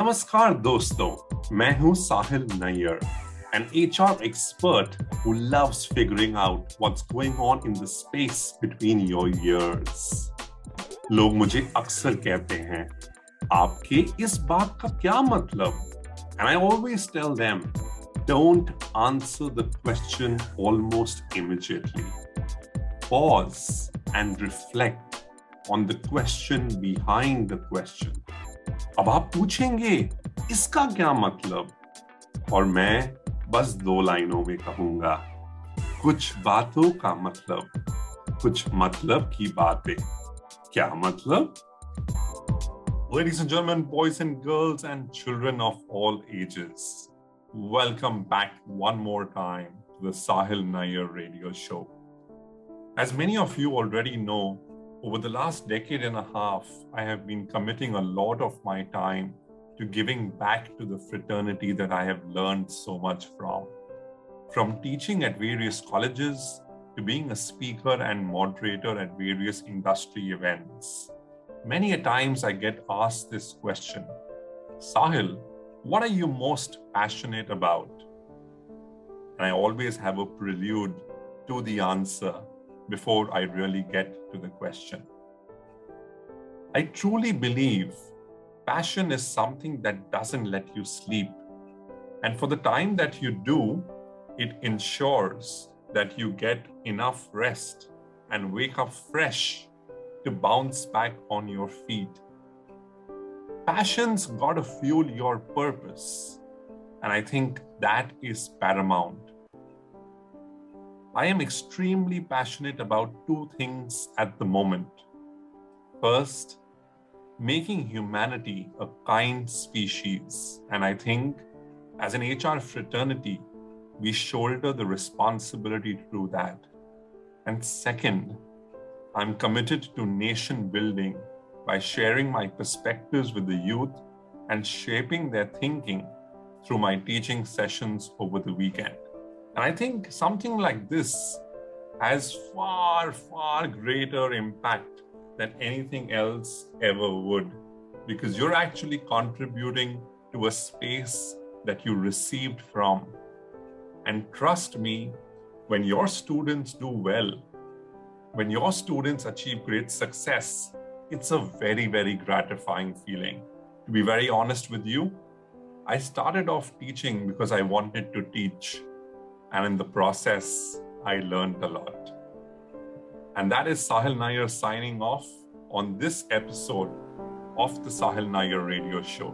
नमस्कार दोस्तों मैं हूं साहिल Nayyar an HR expert who loves figuring out what's going on in the space between your ears. लोग मुझे अक्सर कहते हैं आपके इस बात का क्या मतलब And I always tell them, don't answer the question almost immediately. Pause and reflect on the question behind the question. अब आप पूछेंगे इसका क्या मतलब और मैं बस दो लाइनों में कहूँगा कुछ बातों का मतलब कुछ मतलब की बातें क्या मतलब Ladies and gentlemen, boys and girls, and children of all ages, welcome back one more time to the Sahil Nair radio show. As many of you already know, over the last decade and a half, I have been committing a lot of my time to giving back to the fraternity that I have learned so much from. From teaching at various colleges to being a speaker and moderator at various industry events. Many a times I get asked this question Sahil, what are you most passionate about? And I always have a prelude to the answer before I really get to the question. I truly believe passion is something that doesn't let you sleep. And for the time that you do, it ensures that you get enough rest and wake up fresh to bounce back on your feet. Passion's got to fuel your purpose. And I think that is paramount. I am extremely passionate about two things at the moment. First, making humanity a kind species. And I think as an HR fraternity, we shoulder the responsibility to do that. And second, I'm committed to nation building by sharing my perspectives with the youth and shaping their thinking through my teaching sessions over the weekend. And I think something like this has far, far greater impact than anything else ever would, because you're actually contributing to a space that you received from. And trust me, when your students do well, when your students achieve great success, it's a very, very gratifying feeling. To be very honest with you, I started off teaching because I wanted to teach. And in the process, I learned a lot. And that is Sahil Nayar signing off on this episode of the Sahil Nayar radio show.